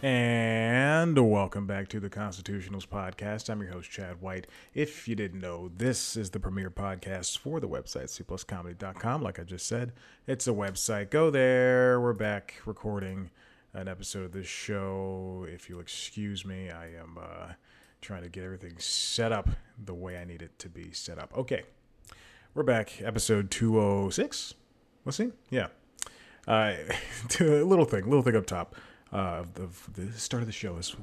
And welcome back to the Constitutionals podcast. I'm your host, Chad White. If you didn't know, this is the premier podcast for the website, cpluscomedy.com. Like I just said, it's a website. Go there. We're back recording an episode of this show. If you'll excuse me, I am uh, trying to get everything set up the way I need it to be set up. Okay, we're back. Episode 206. Let's see. Yeah. Uh, little thing, little thing up top uh, of the start of the show is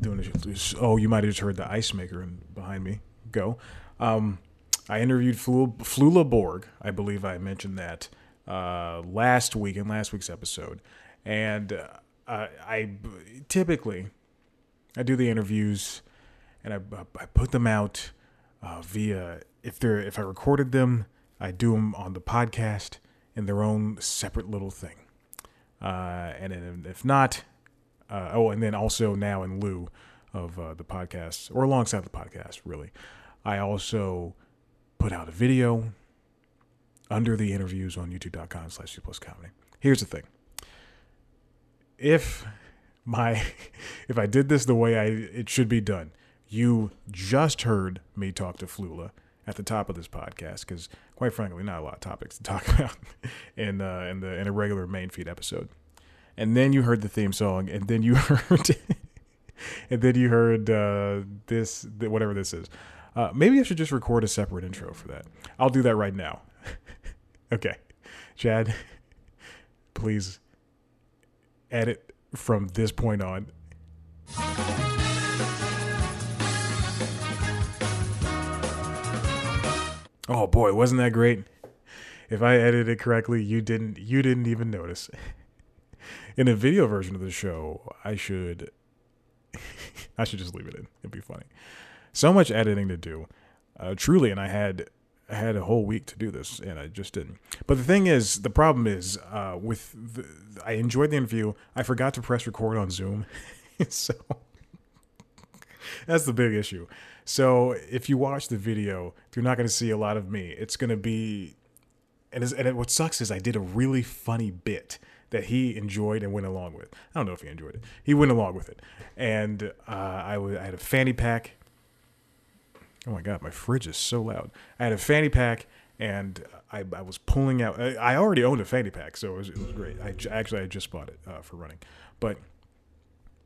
doing this. Oh, you might have just heard the ice maker behind me go. Um, I interviewed Flula Borg. I believe I mentioned that uh, last week in last week's episode, and uh, I, I typically I do the interviews and I, I put them out uh, via if they're if I recorded them, I do them on the podcast in their own separate little thing. Uh, and then if not, uh, oh, and then also now in lieu of uh, the podcast or alongside the podcast, really, I also put out a video under the interviews on youtube.com slash plus comedy. Here's the thing. If my if I did this the way I it should be done, you just heard me talk to Flula at the top of this podcast because, quite frankly, not a lot of topics to talk about in uh, in the in a regular main feed episode. And then you heard the theme song, and then you heard, and then you heard uh, this whatever this is. Uh, maybe I should just record a separate intro for that. I'll do that right now. okay, Chad, please edit from this point on. Oh boy, wasn't that great? If I edited correctly, you didn't you didn't even notice. In a video version of the show, I should I should just leave it in. It'd be funny. So much editing to do. Uh, truly, and I had I had a whole week to do this, and I just didn't. But the thing is, the problem is, uh, with the, I enjoyed the interview. I forgot to press record on Zoom, so that's the big issue. So if you watch the video, you're not going to see a lot of me. It's going to be, and, and it, what sucks is I did a really funny bit that he enjoyed and went along with. I don't know if he enjoyed it. He went along with it, and uh, I, w- I had a fanny pack. Oh my god, my fridge is so loud. I had a fanny pack, and I, I was pulling out. I, I already owned a fanny pack, so it was, it was great. I actually I just bought it uh, for running, but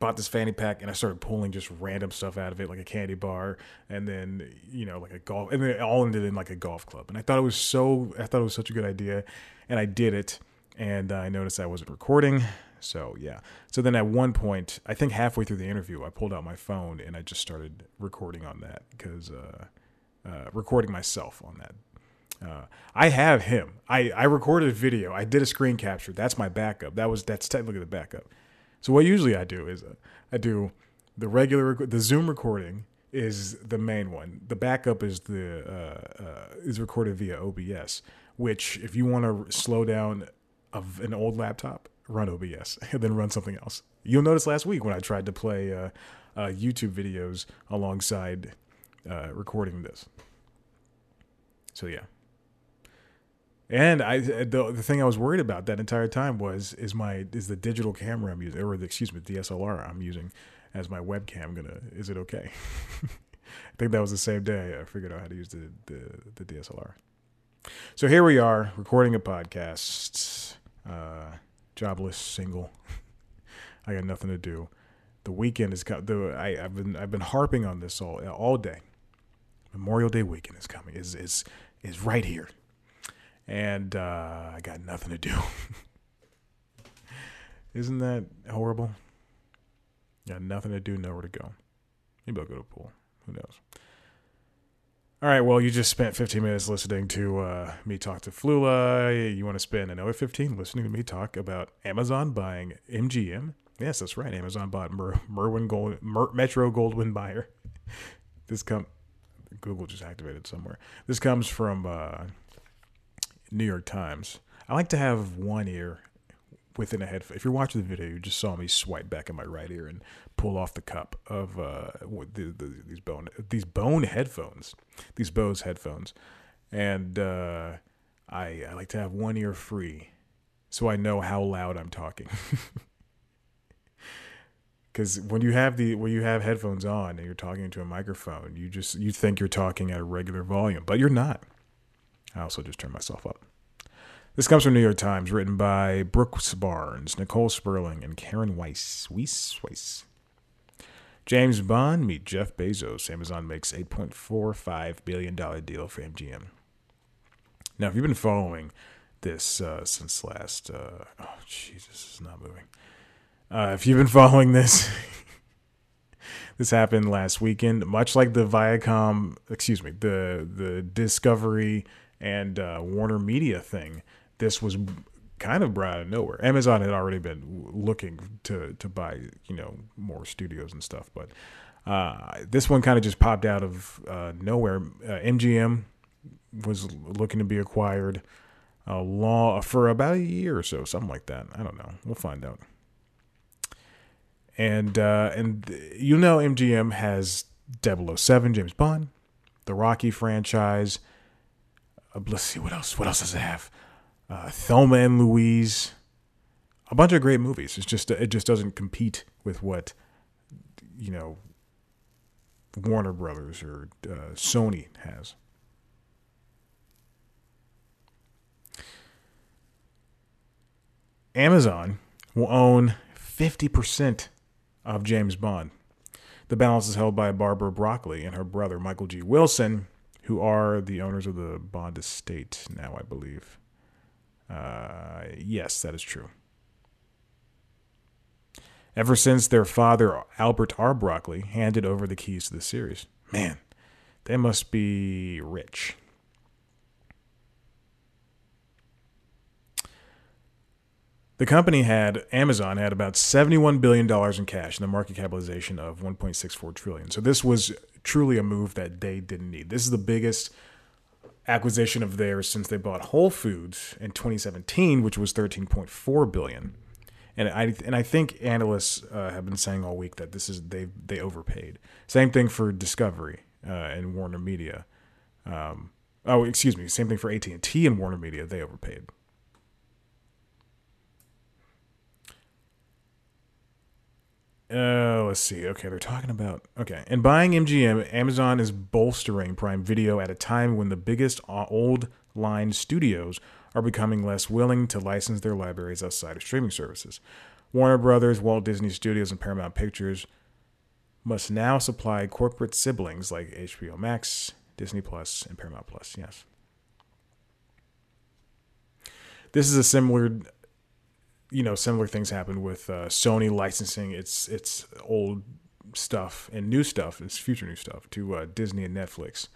bought this fanny pack and I started pulling just random stuff out of it, like a candy bar, and then you know, like a golf, and then it all ended in like a golf club. And I thought it was so, I thought it was such a good idea, and I did it, and I noticed I wasn't recording. So yeah. So then at one point, I think halfway through the interview, I pulled out my phone and I just started recording on that because uh, uh, recording myself on that. Uh, I have him. I, I recorded a video. I did a screen capture. That's my backup. That was that's technically the backup. So what usually I do is uh, I do the regular the Zoom recording is the main one. The backup is the uh, uh, is recorded via OBS, which if you want to slow down of an old laptop, run OBS and then run something else. You'll notice last week when I tried to play uh, uh, YouTube videos alongside uh, recording this. So yeah, and I the, the thing I was worried about that entire time was is my is the digital camera I'm using or the, excuse me DSLR I'm using as my webcam gonna is it okay? I think that was the same day I figured out how to use the, the, the DSLR. So here we are recording a podcast, uh, jobless, single. I got nothing to do. The weekend is coming. I, I've been I've been harping on this all all day. Memorial Day weekend is coming. is is is right here and uh, I got nothing to do. Isn't that horrible? Got nothing to do, nowhere to go. Maybe I'll go to the pool. Who knows? All right, well, you just spent 15 minutes listening to uh, me talk to Flula. You want to spend another 15 listening to me talk about Amazon buying MGM? Yes, that's right. Amazon bought Mer- Merwin Gold- Mer- Metro Goldwyn Mayer. This come Google just activated somewhere. This comes from uh, New York Times. I like to have one ear within a headphone. If you're watching the video, you just saw me swipe back in my right ear and pull off the cup of uh, the, the, these bone these bone headphones, these Bose headphones, and uh, I I like to have one ear free, so I know how loud I'm talking. because when you have the when you have headphones on and you're talking into a microphone, you just you think you're talking at a regular volume, but you're not. I also just turned myself up. This comes from New York Times, written by Brooks Barnes, Nicole Sperling, and Karen Weiss. Weiss, Weiss. James Bond meet Jeff Bezos. Amazon makes $8.45 billion deal for MGM. Now, if you've been following this uh, since last, uh, oh Jesus, is not moving. Uh, if you've been following this, this happened last weekend. Much like the Viacom, excuse me, the the Discovery and uh, Warner Media thing, this was kind of brought out of nowhere. Amazon had already been looking to to buy you know more studios and stuff, but uh, this one kind of just popped out of uh, nowhere. MGM was looking to be acquired a law for about a year or so, something like that. I don't know. We'll find out. And uh, and you know MGM has 007 James Bond, the Rocky franchise. Uh, let's see what else. What else does it have? Uh, Thelma and Louise. A bunch of great movies. It's just it just doesn't compete with what you know Warner Brothers or uh, Sony has. Amazon will own 50% of James Bond. The balance is held by Barbara Broccoli and her brother Michael G. Wilson, who are the owners of the Bond estate now, I believe. Uh, yes, that is true. Ever since their father, Albert R. Broccoli, handed over the keys to the series. Man, they must be rich. The company had Amazon had about 71 billion dollars in cash and a market capitalization of 1.64 trillion. So this was truly a move that they didn't need. This is the biggest acquisition of theirs since they bought Whole Foods in 2017, which was 13.4 billion. And I and I think analysts uh, have been saying all week that this is they they overpaid. Same thing for Discovery uh, and Warner Media. Um, oh, excuse me. Same thing for AT and T and Warner Media. They overpaid. Uh, let's see. Okay, they're talking about okay. And buying MGM, Amazon is bolstering Prime Video at a time when the biggest old line studios are becoming less willing to license their libraries outside of streaming services. Warner Brothers, Walt Disney Studios, and Paramount Pictures must now supply corporate siblings like HBO Max, Disney Plus, and Paramount Plus. Yes. This is a similar you know, similar things happened with uh, Sony licensing its its old stuff and new stuff, its future new stuff to uh, Disney and Netflix.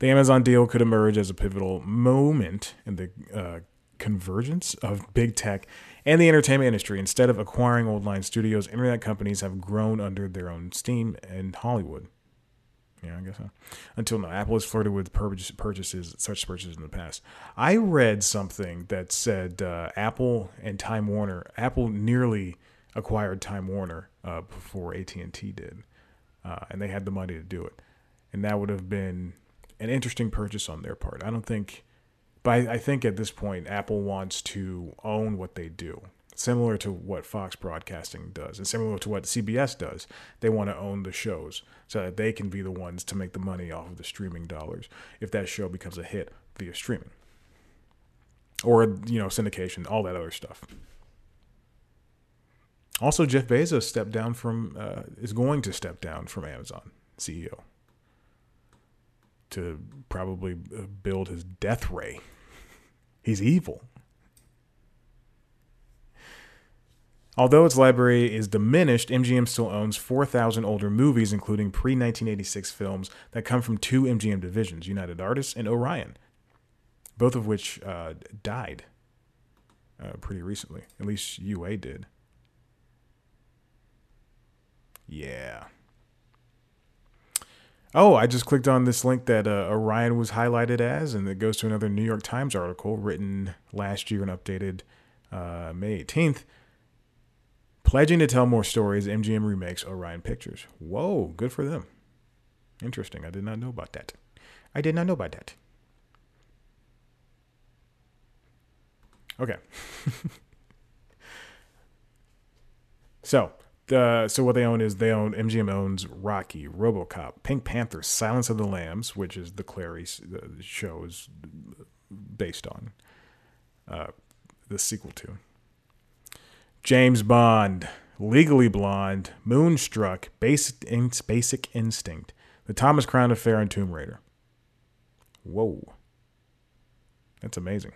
The Amazon deal could emerge as a pivotal moment in the uh, convergence of big tech and the entertainment industry. Instead of acquiring old line studios, internet companies have grown under their own steam in Hollywood. I guess. Until now, Apple has flirted with purchases, such purchases in the past. I read something that said uh, Apple and Time Warner, Apple nearly acquired Time Warner uh, before AT and T did, uh, and they had the money to do it, and that would have been an interesting purchase on their part. I don't think, but I, I think at this point, Apple wants to own what they do similar to what Fox Broadcasting does and similar to what CBS does. They want to own the shows so that they can be the ones to make the money off of the streaming dollars if that show becomes a hit via streaming or you know syndication, all that other stuff. Also, Jeff Bezos stepped down from uh, is going to step down from Amazon CEO to probably uh, build his death ray. He's evil. Although its library is diminished, MGM still owns 4,000 older movies, including pre 1986 films that come from two MGM divisions, United Artists and Orion, both of which uh, died uh, pretty recently. At least UA did. Yeah. Oh, I just clicked on this link that uh, Orion was highlighted as, and it goes to another New York Times article written last year and updated uh, May 18th. Pledging to tell more stories, MGM remakes Orion Pictures. Whoa, good for them. Interesting. I did not know about that. I did not know about that. Okay. So the so what they own is they own MGM owns Rocky, RoboCop, Pink Panther, Silence of the Lambs, which is the Clarice show is based on uh, the sequel to. James Bond, Legally Blonde, Moonstruck, Basic Basic Instinct, The Thomas Crown Affair, and Tomb Raider. Whoa, that's amazing.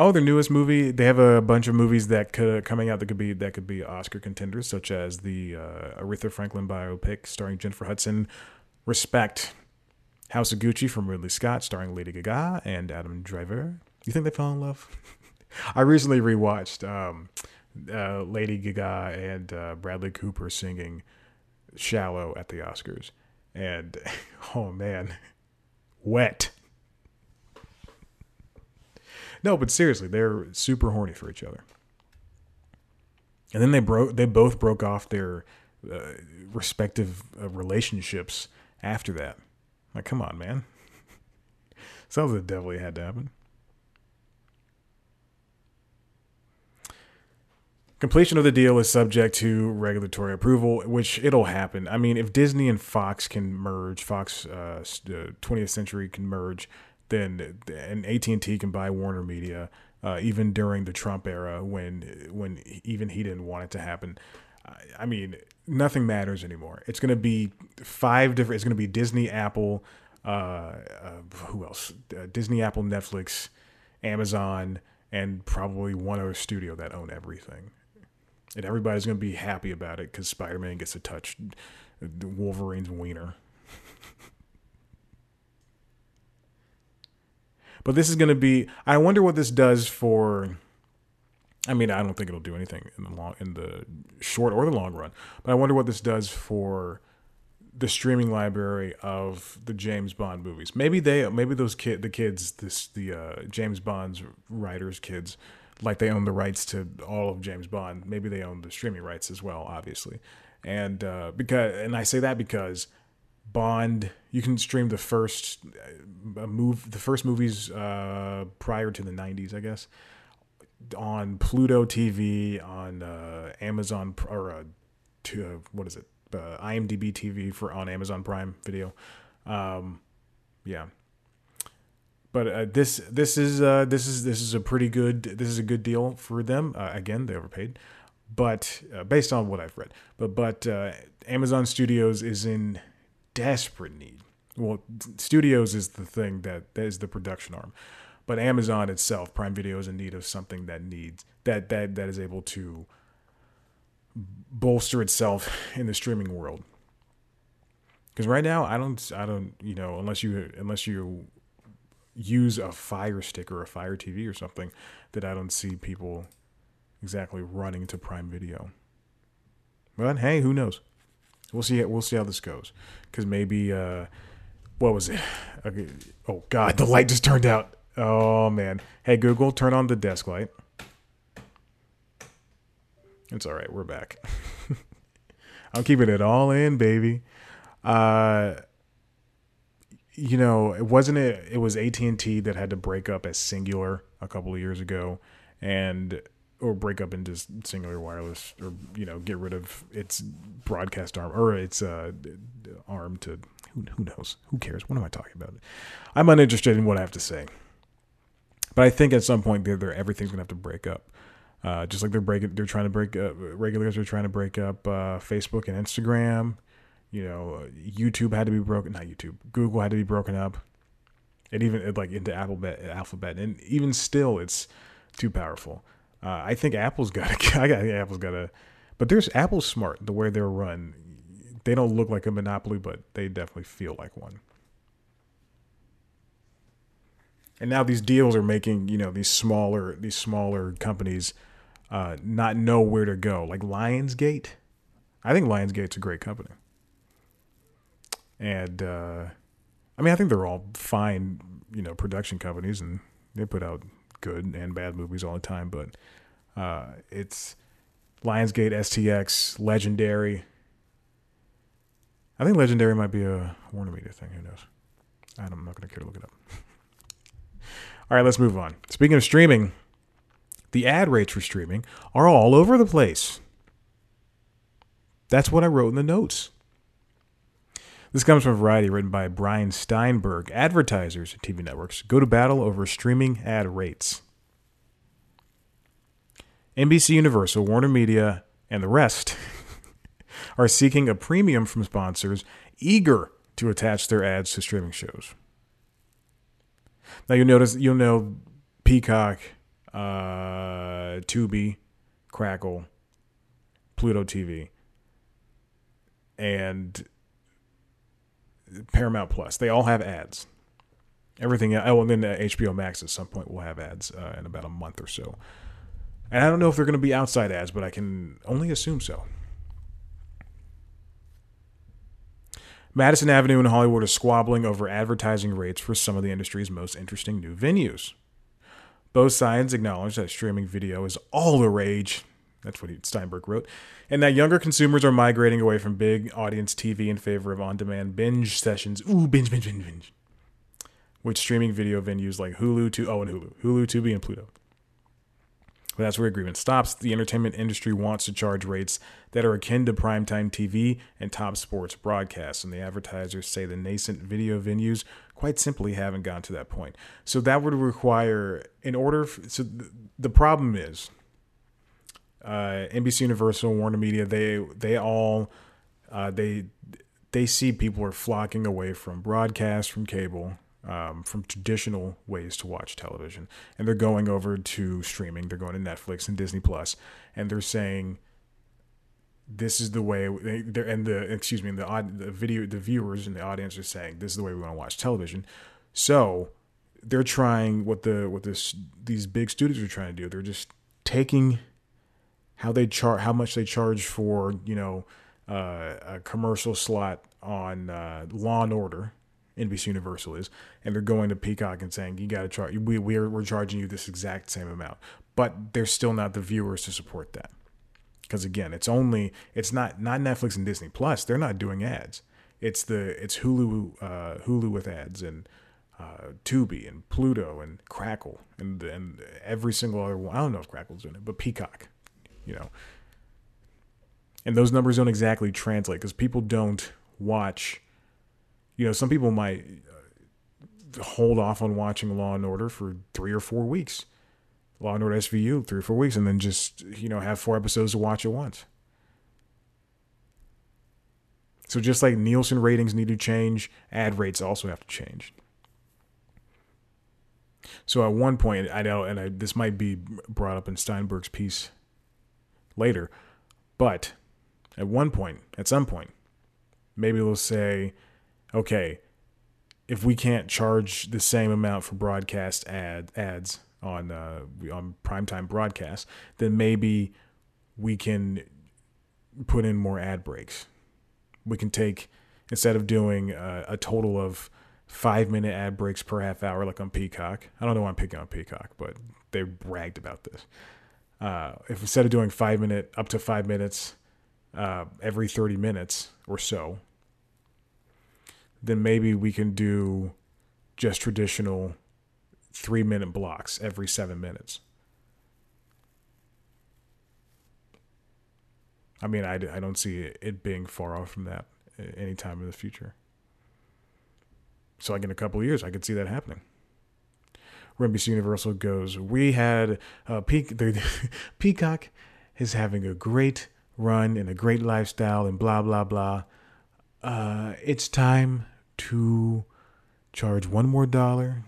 Oh, their newest movie. They have a bunch of movies that could coming out that could be that could be Oscar contenders, such as the uh, Aretha Franklin biopic starring Jennifer Hudson, Respect, House of Gucci from Ridley Scott, starring Lady Gaga and Adam Driver. You think they fell in love? I recently rewatched um, uh, Lady Gaga and uh, Bradley Cooper singing "Shallow" at the Oscars, and oh man, wet. No, but seriously, they're super horny for each other. And then they broke. They both broke off their uh, respective uh, relationships after that. Like, come on, man. Sounds like definitely had to happen. Completion of the deal is subject to regulatory approval, which it'll happen. I mean, if Disney and Fox can merge, Fox uh, 20th uh, Century can merge, then and AT and T can buy Warner Media. Uh, even during the Trump era, when when even he didn't want it to happen, I mean, nothing matters anymore. It's going to be five different. It's going to be Disney, Apple, uh, uh, who else? Uh, Disney, Apple, Netflix, Amazon, and probably one other studio that own everything. And everybody's going to be happy about it because Spider Man gets to touch Wolverine's wiener. But this is going to be. I wonder what this does for. I mean, I don't think it'll do anything in the long, in the short or the long run. But I wonder what this does for the streaming library of the James Bond movies. Maybe they, maybe those kid, the kids, this the uh, James Bond's writers' kids, like they own the rights to all of James Bond. Maybe they own the streaming rights as well, obviously. And uh, because, and I say that because Bond. You can stream the first uh, move, the first movies uh, prior to the '90s, I guess, on Pluto TV, on uh, Amazon or uh, to, uh, what is it, uh, IMDb TV for on Amazon Prime Video. Um, yeah, but uh, this this is this is this is a pretty good this is a good deal for them. Again, they overpaid, but based on what I've read, but but Amazon Studios is in desperate need. Well, studios is the thing that that is the production arm, but Amazon itself, Prime Video, is in need of something that needs that that that is able to bolster itself in the streaming world. Because right now, I don't, I don't, you know, unless you unless you use a Fire Stick or a Fire TV or something, that I don't see people exactly running to Prime Video. But hey, who knows? We'll see. We'll see how this goes. Because maybe, uh, what was it? Okay. Oh God, the light just turned out. Oh man. Hey Google, turn on the desk light. It's all right. We're back. I'm keeping it all in, baby. Uh, you know, it wasn't it. It was AT and T that had to break up as Cingular a couple of years ago, and or break up into Cingular wireless or you know get rid of its broadcast arm or its uh, arm to who, who knows who cares what am i talking about i'm uninterested in what i have to say but i think at some point they're, they're everything's gonna have to break up. Uh, just like they're breaking they're trying to break up regulators are trying to break up uh, facebook and instagram. You know youtube had to be broken not youtube google had to be broken up. And even like into alphabet alphabet. And even still it's too powerful. Uh, I think Apple's got a, I got Apple's got a, but there's Apple's smart the way they're run. They don't look like a monopoly, but they definitely feel like one. And now these deals are making you know these smaller these smaller companies uh, not know where to go. Like Lionsgate, I think Lionsgate's a great company, and uh, I mean I think they're all fine you know production companies and they put out good and bad movies all the time, but uh, it's Lionsgate, STX, Legendary. I think Legendary might be a Warner Media thing. Who knows? I'm not going to care to look it up. all right, let's move on. Speaking of streaming, The ad rates for streaming are all over the place. That's what I wrote in the notes. This comes from Variety, written by Brian Steinberg. Advertisers TV networks go to battle over streaming ad rates. NBC Universal, Warner Media, and the rest are seeking a premium from sponsors eager to attach their ads to streaming shows. Now you'll notice you'll know Peacock, uh, Tubi, Crackle, Pluto TV, and Paramount Plus. They all have ads. Everything. Oh, and then HBO Max at some point will have ads uh, in about a month or so. And I don't know if they're going to be outside ads, but I can only assume so. Madison Avenue in Hollywood is squabbling over advertising rates for some of the industry's most interesting new venues. Both sides acknowledge that streaming video is all the rage. That's what Steinberg wrote. And that younger consumers are migrating away from big audience TV in favor of on demand binge sessions. Ooh, binge, binge, binge, binge. Which streaming video venues like Hulu, to oh, and Hulu, Hulu, Tubi, and Pluto. But that's where agreement stops. The entertainment industry wants to charge rates that are akin to primetime TV and top sports broadcasts, and the advertisers say the nascent video venues quite simply haven't gotten to that point. So that would require, in order, for, so the problem is, uh, NBC Universal, Warner Media, they they all uh, they they see people are flocking away from broadcast, from cable, um, from traditional ways to watch television, and they're going over to streaming. They're going to Netflix and Disney Plus, and they're saying this is the way. And the excuse me, the the video, the viewers and the audience are saying this is the way we want to watch television. So they're trying what the what this these big studios are trying to do. They're just taking how they charge how much they charge for you know uh, a commercial slot on uh, Law and Order NBC Universal is, and they're going to Peacock and saying you got to charge. We we're we're charging you this exact same amount, but there's still not the viewers to support that because again, it's only it's not not Netflix and Disney Plus. They're not doing ads. It's the it's Hulu uh, Hulu with ads and uh, Tubi and Pluto and Crackle and and every single other one. I don't know if Crackle's doing it, but Peacock, you know. And those numbers don't exactly translate because people don't watch you know, some people might uh, hold off on watching Law and Order for three or four weeks. Law and Order SVU, three or four weeks, and then just, you know, have four episodes to watch at once. So just like Nielsen ratings need to change, ad rates also have to change. So at one point, I know, and I, this might be brought up in Steinberg's piece later, but at one point, at some point, maybe they'll say, okay, if we can't charge the same amount for broadcast ad ads on uh, on primetime broadcast, then maybe we can put in more ad breaks. We can take instead of doing uh, a total of five minute ad breaks per half hour, like on Peacock. I don't know why I'm picking on Peacock, but they bragged about this. Uh, if instead of doing five minute up to five minutes uh, every 30 minutes or so, then maybe we can do just traditional three minute blocks every seven minutes. I mean, I, I don't see it being far off from that anytime in the future. So, like in a couple years, I could see that happening. NBC Universal goes, we had uh, Peac- the, Peacock is having a great run and a great lifestyle and blah blah blah uh, it's time to charge one more dollar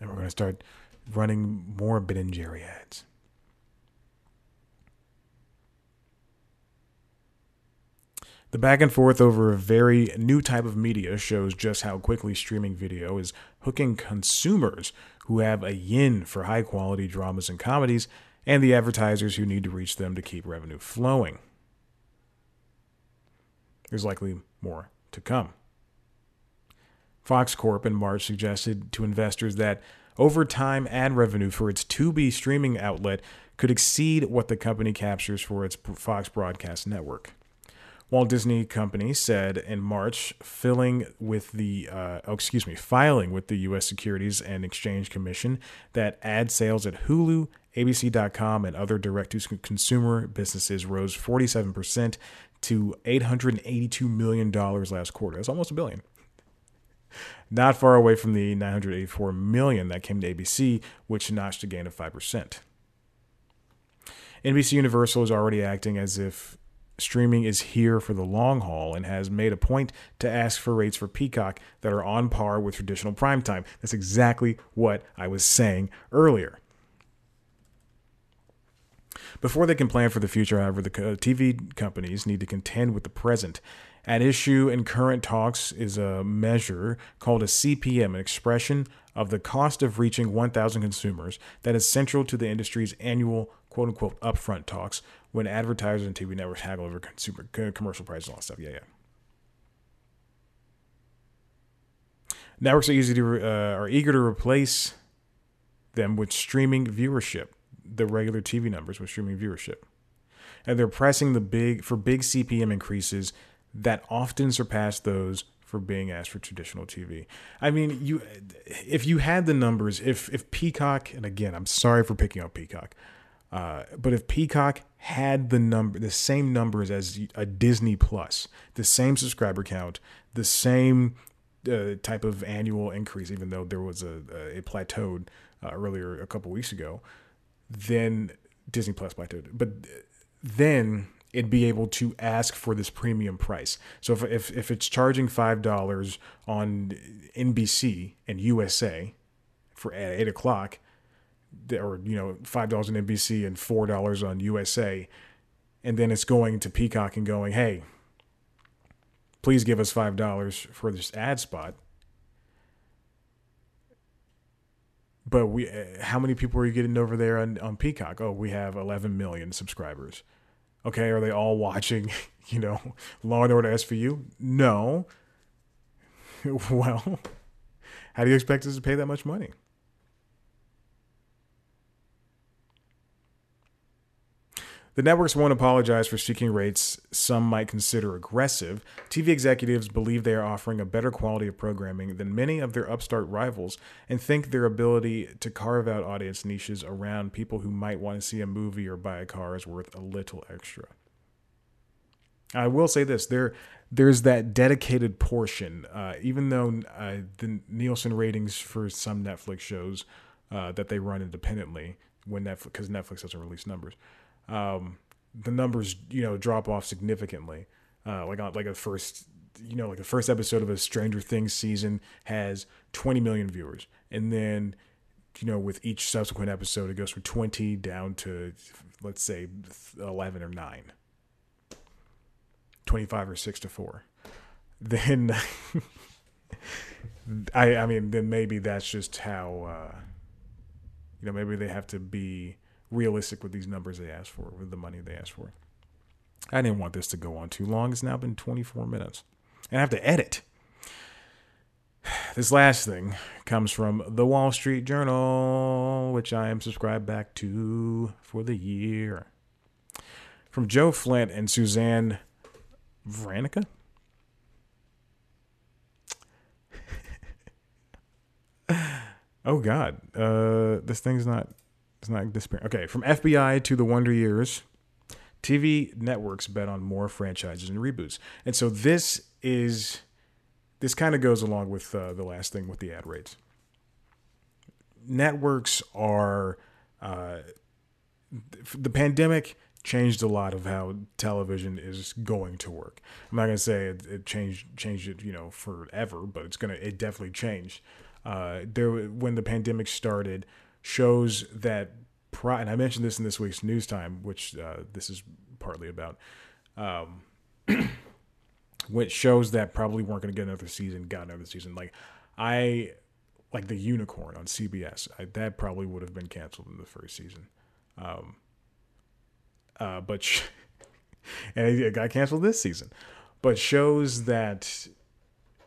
and we're going to start running more Ben and Jerry ads. The back and forth over a very new type of media shows just how quickly streaming video is hooking consumers who have a yin for high quality dramas and comedies and the advertisers who need to reach them to keep revenue flowing. There's likely more to come. Fox Corp in March suggested to investors that over time ad revenue for its Tubi streaming outlet could exceed what the company captures for its Fox broadcast network. Walt Disney Company said in March, filling with the uh, oh, excuse me, filing with the U.S. Securities and Exchange Commission that ad sales at Hulu, ABC.com and other direct to consumer businesses rose 47% to $882 million last quarter. That's almost a billion. Not far away from the 984 million that came to ABC, which notched a gain of 5%. NBC Universal is already acting as if streaming is here for the long haul and has made a point to ask for rates for Peacock that are on par with traditional primetime. That's exactly what I was saying earlier. Before they can plan for the future, however, the TV companies need to contend with the present. At issue in current talks is a measure called a CPM, an expression of the cost of reaching 1,000 consumers that is central to the industry's annual quote unquote upfront talks when advertisers and TV networks haggle over consumer commercial prices and all that stuff. Yeah, yeah. Networks are easy to uh, are eager to replace them with streaming viewership the regular TV numbers with streaming viewership. And they're pressing the big for big CPM increases that often surpass those for being asked for traditional TV. I mean, you if you had the numbers, if if Peacock, and again, I'm sorry for picking up Peacock, uh, but if Peacock had the number, the same numbers as a Disney Plus, the same subscriber count, the same uh, type of annual increase, even though there was a, a plateaued uh, earlier a couple weeks ago, then Disney Plus plateaued. But then it'd be able to ask for this premium price. So if if, if it's charging five dollars on NBC and USA for at eight o'clock, or you know five dollars on NBC and four dollars on USA, and then it's going to Peacock and going, hey, please give us five dollars for this ad spot but we uh, how many people are you getting over there on, on peacock? Oh we have 11 million subscribers. Okay are they all watching you know law and order svu no. Well how do you expect us to pay that much money The networks won't apologize for seeking rates some might consider aggressive. TV executives believe they are offering a better quality of programming than many of their upstart rivals and think their ability to carve out audience niches around people who might want to see a movie or buy a car is worth a little extra. I will say this: there, there's that dedicated portion. Uh, even though uh, the Nielsen ratings for some Netflix shows uh, that they run independently, when Netflix because Netflix doesn't release numbers, um, the numbers you know drop off significantly. Uh, like on like a first you know like the first episode of a Stranger Things season has 20 million viewers, and then you know with each subsequent episode it goes from 20 down to let's say 11 or 9 25 or 6 to 4 then I I mean then maybe that's just how uh, you know maybe they have to be realistic with these numbers they asked for, with the money they asked for. I didn't want this to go on too long. It's now been 24 minutes. And I have to edit. This last thing comes from the Wall Street Journal, which I am subscribed back to for the year. From Joe Flint and Suzanne Vranica. oh God, uh, this thing's not it's not disappearing. Okay, from FBI to the Wonder Years, TV networks bet on more franchises and reboots, and so this is this kind of goes along with uh, the last thing with the ad rates. Networks are uh, the pandemic changed a lot of how television is going to work. I'm not gonna say it, it changed changed it you know forever, but it's gonna it definitely changed. Uh, there when the pandemic started shows that pri- and I mentioned this in this week's news time, which uh, this is partly about. Um, which shows that probably weren't going to get another season got another season. Like I like the Unicorn on CBS. I, that probably would have been canceled in the first season. Um, uh, but sh- and it got canceled this season. But shows that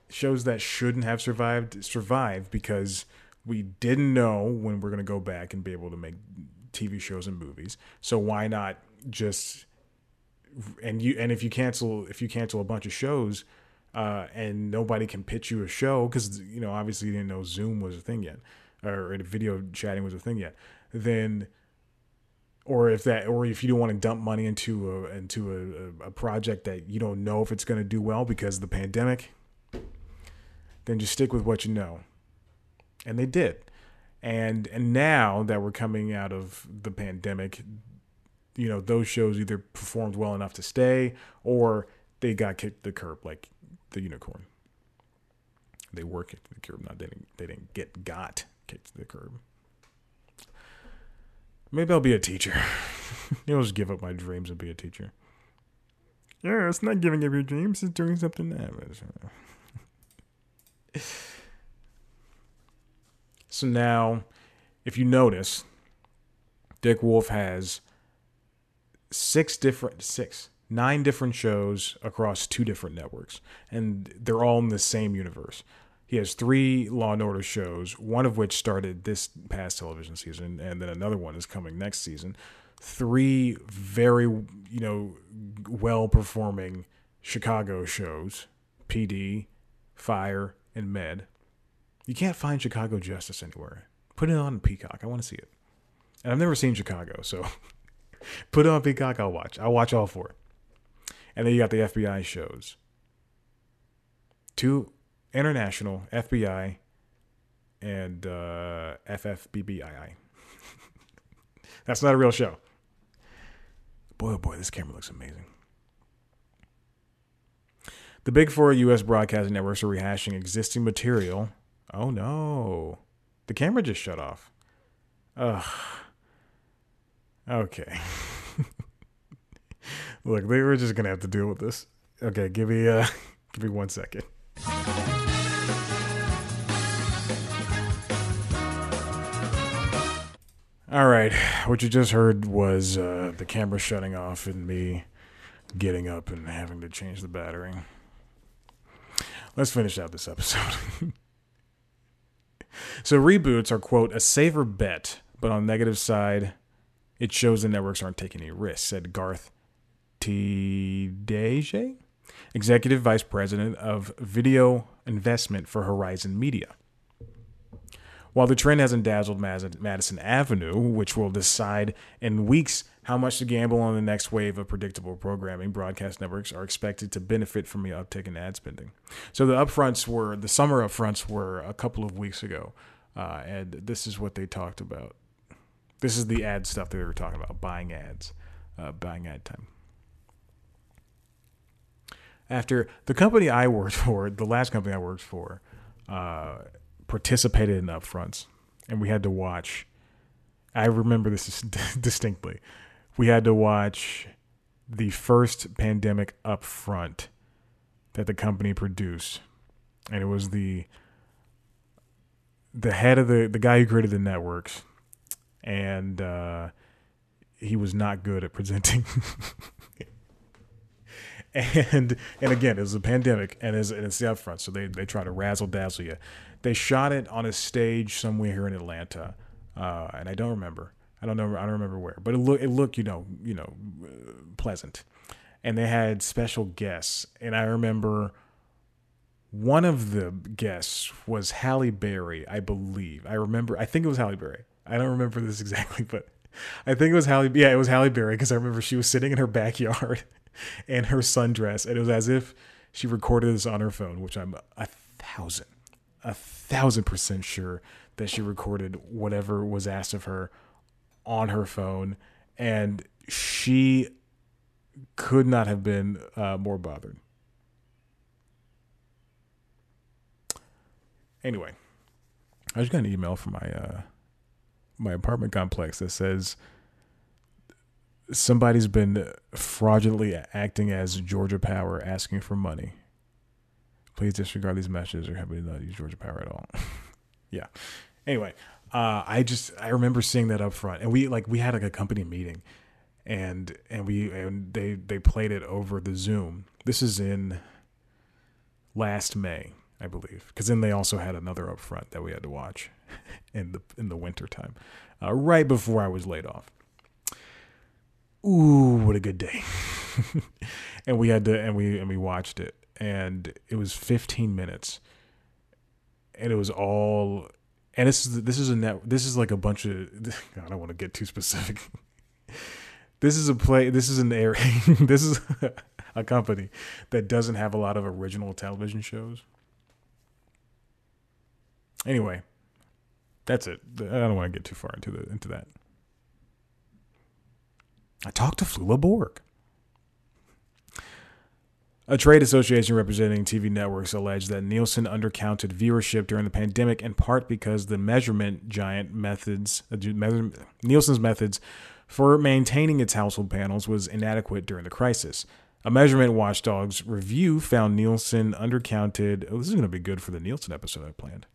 shows that shouldn't have survived survived because we didn't know when we're going to go back and be able to make TV shows and movies. So why not just and you and if you cancel if you cancel a bunch of shows uh, and nobody can pitch you a show because you know obviously you didn't know Zoom was a thing yet or, or video chatting was a thing yet, then or if that or if you don't want to dump money into a into a, a project that you don't know if it's going to do well because of the pandemic then just stick with what you know and they did. And and now that we're coming out of the pandemic you know those shows either performed well enough to stay or they got kicked the curb like the unicorn. They were kicked to the curb not they didn't, they didn't get got kicked to the curb. Maybe i'll be a teacher. I'll just give up my dreams and be a teacher. Yeah it's not giving up your dreams it's doing something else so now if you notice dick wolf has six different six nine different shows across two different networks and they're all in the same universe. He has three law and order shows one of which started this past television season and then another one is coming next season. Three very you know well performing chicago shows pd fire and med you can't find chicago justice anywhere put it on peacock i want to see it and i've never seen chicago so Put it on Peacock, I'll watch. I'll watch all four. And then you got the FBI shows. Two international FBI and uh, FFBBII. That's not a real show. Boy, oh boy, this camera looks amazing. The big four U.S. broadcasting networks are rehashing existing material. Oh no. The camera just shut off. Ugh. Okay. Look, they were just gonna have to deal with this. Okay, give me uh give me one second. All right, what you just heard was uh, the camera shutting off and me getting up and having to change the battery. Let's finish out this episode. so reboots are quote a safer bet, but on the negative side, it shows the networks aren't taking any risks, said Garth Tideje, Executive Vice President of Video Investment for Horizon Media. While the trend hasn't dazzled Madison Avenue, which will decide in weeks how much to gamble on the next wave of predictable programming, broadcast networks are expected to benefit from the uptick in ad spending. So the upfronts were the summer upfronts were a couple of weeks ago, uh, and this is what they talked about. This is the ad stuff that we were talking about buying ads, uh, buying ad time. After the company I worked for, the last company I worked for, uh, participated in upfronts, and we had to watch. I remember this distinctly. We had to watch the first pandemic upfront that the company produced, and it was the the head of the the guy who created the networks and uh, he was not good at presenting. and and again, it was a pandemic, and it's, and it's the upfront, so they they try to razzle dazzle you. They shot it on a stage somewhere here in Atlanta, uh, and I don't remember. I don't know. I don't remember where, but it looked it looked you know you know pleasant, and they had special guests, and I remember one of the guests was Halle Berry, I believe. I remember. I think it was Halle Berry. I don't remember this exactly, but I think it was Halle. Yeah, it was Halle Berry because I remember she was sitting in her backyard in her sundress, and it was as if she recorded this on her phone, which I'm a thousand, a thousand percent sure that she recorded whatever was asked of her on her phone, and she could not have been uh, more bothered. Anyway, I just got an email from my uh, my apartment complex that says somebody's been fraudulently acting as Georgia Power asking for money. Please disregard these messages or have me not Georgia Power at all. yeah. Anyway, uh, I just I remember seeing that up front, and we like we had like a company meeting, and and we and they they played it over the Zoom. This is in last May, I believe, because then they also had another upfront that we had to watch in the in the winter time, uh, right before I was laid off. Ooh, what a good day! and we had to and we and we watched it, and it was 15 minutes, and it was all. And this is this is a net. This is like a bunch of. I don't want to get too specific. This is a play. This is an area. this is a company that doesn't have a lot of original television shows. Anyway, that's it. I don't want to get too far into the into that. I talked to Flula Borg. A trade association representing TV networks alleged that Nielsen undercounted viewership during the pandemic in part because the measurement giant methods, uh, Nielsen's methods for maintaining its household panels was inadequate during the crisis. A measurement watchdog's review found Nielsen undercounted. Oh, this is going to be good for the Nielsen episode I planned.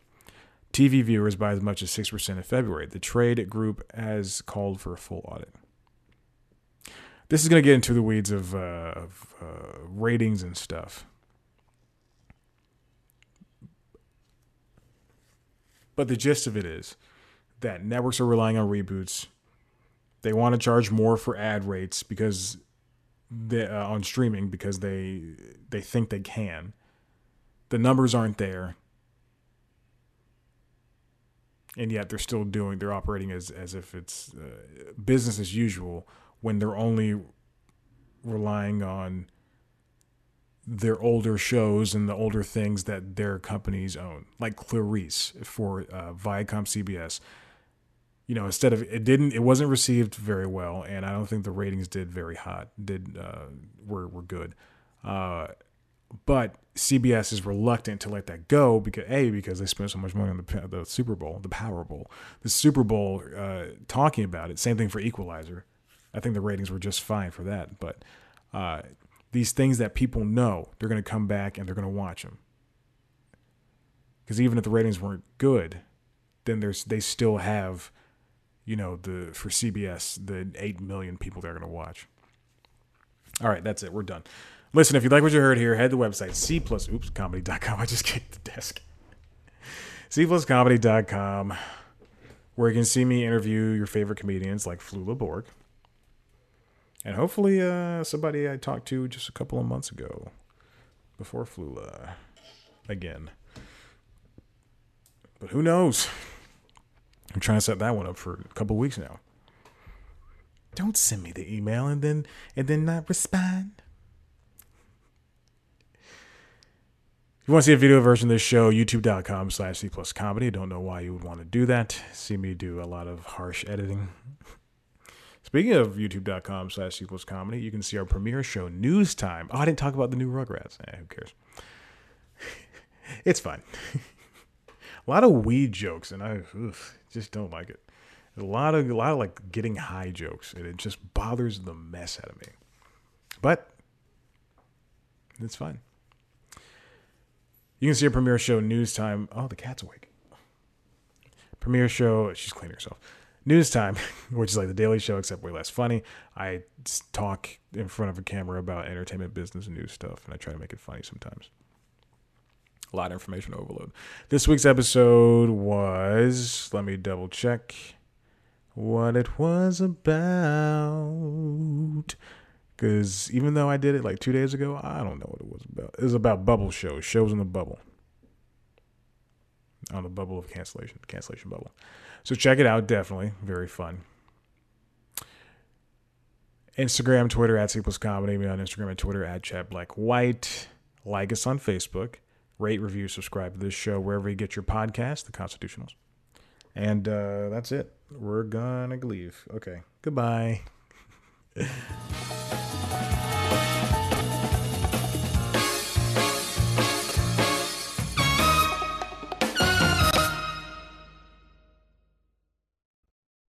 TV viewers by as much as 6% in February. The trade group has called for a full audit. This is going to get into the weeds of, uh, of uh, ratings and stuff. But the gist of it is that networks are relying on reboots they want to charge more for ad rates because they, uh, on streaming because they they think they can. The numbers aren't there, and yet they're still doing. They're operating as as if it's uh, business as usual when they're only relying on their older shows and the older things that their companies own, like Clarice for uh, Viacom CBS you know, instead of it didn't, it wasn't received very well, and I don't think the ratings did very hot, did uh, were were good. Uh, but CBS is reluctant to let that go because a because they spent so much money on the the Super Bowl, the Power Bowl, the Super Bowl, uh, talking about it. Same thing for Equalizer. I think the ratings were just fine for that, but uh, these things that people know, they're going to come back and they're going to watch them. Because even if the ratings weren't good, then there's they still have you know, the for CBS, the 8 million people they're going to watch. All right, that's it. We're done. Listen, if you like what you heard here, head to the website c plus oops comedy.com. I just kicked the desk. c plus comedy.com where you can see me interview your favorite comedians like Flula Borg. And hopefully uh, somebody I talked to just a couple of months ago before Flula again. But who knows? I'm trying to set that one up for a couple weeks now. Don't send me the email and then and then not respond. If you want to see a video version of this show, youtube.com slash C plus comedy. Don't know why you would want to do that. See me do a lot of harsh editing. Speaking of youtube.com slash plus comedy, you can see our premiere show, News Time. Oh, I didn't talk about the new Rugrats. Eh, who cares? it's fun. a lot of weed jokes, and I ugh, just don't like it. a lot of a lot of like getting high jokes, and it just bothers the mess out of me. But it's fine. You can see a premiere show news time. Oh, the cat's awake. Premiere show. She's cleaning herself. News time, which is like the Daily Show except way less funny. I talk in front of a camera about entertainment, business, and news stuff, and I try to make it funny sometimes. A lot of information overload. This week's episode was, let me double check what it was about. Because even though I did it like two days ago, I don't know what it was about. It was about bubble shows, shows in the bubble. On the bubble of cancellation, cancellation bubble. So check it out, definitely. Very fun. Instagram, Twitter at C plus comedy. Me on Instagram and Twitter at Chad Black White. Like us on Facebook rate, review, subscribe to this show wherever you get your podcast, The Constitutionals. And uh, that's it. We're gonna leave. Okay. Goodbye.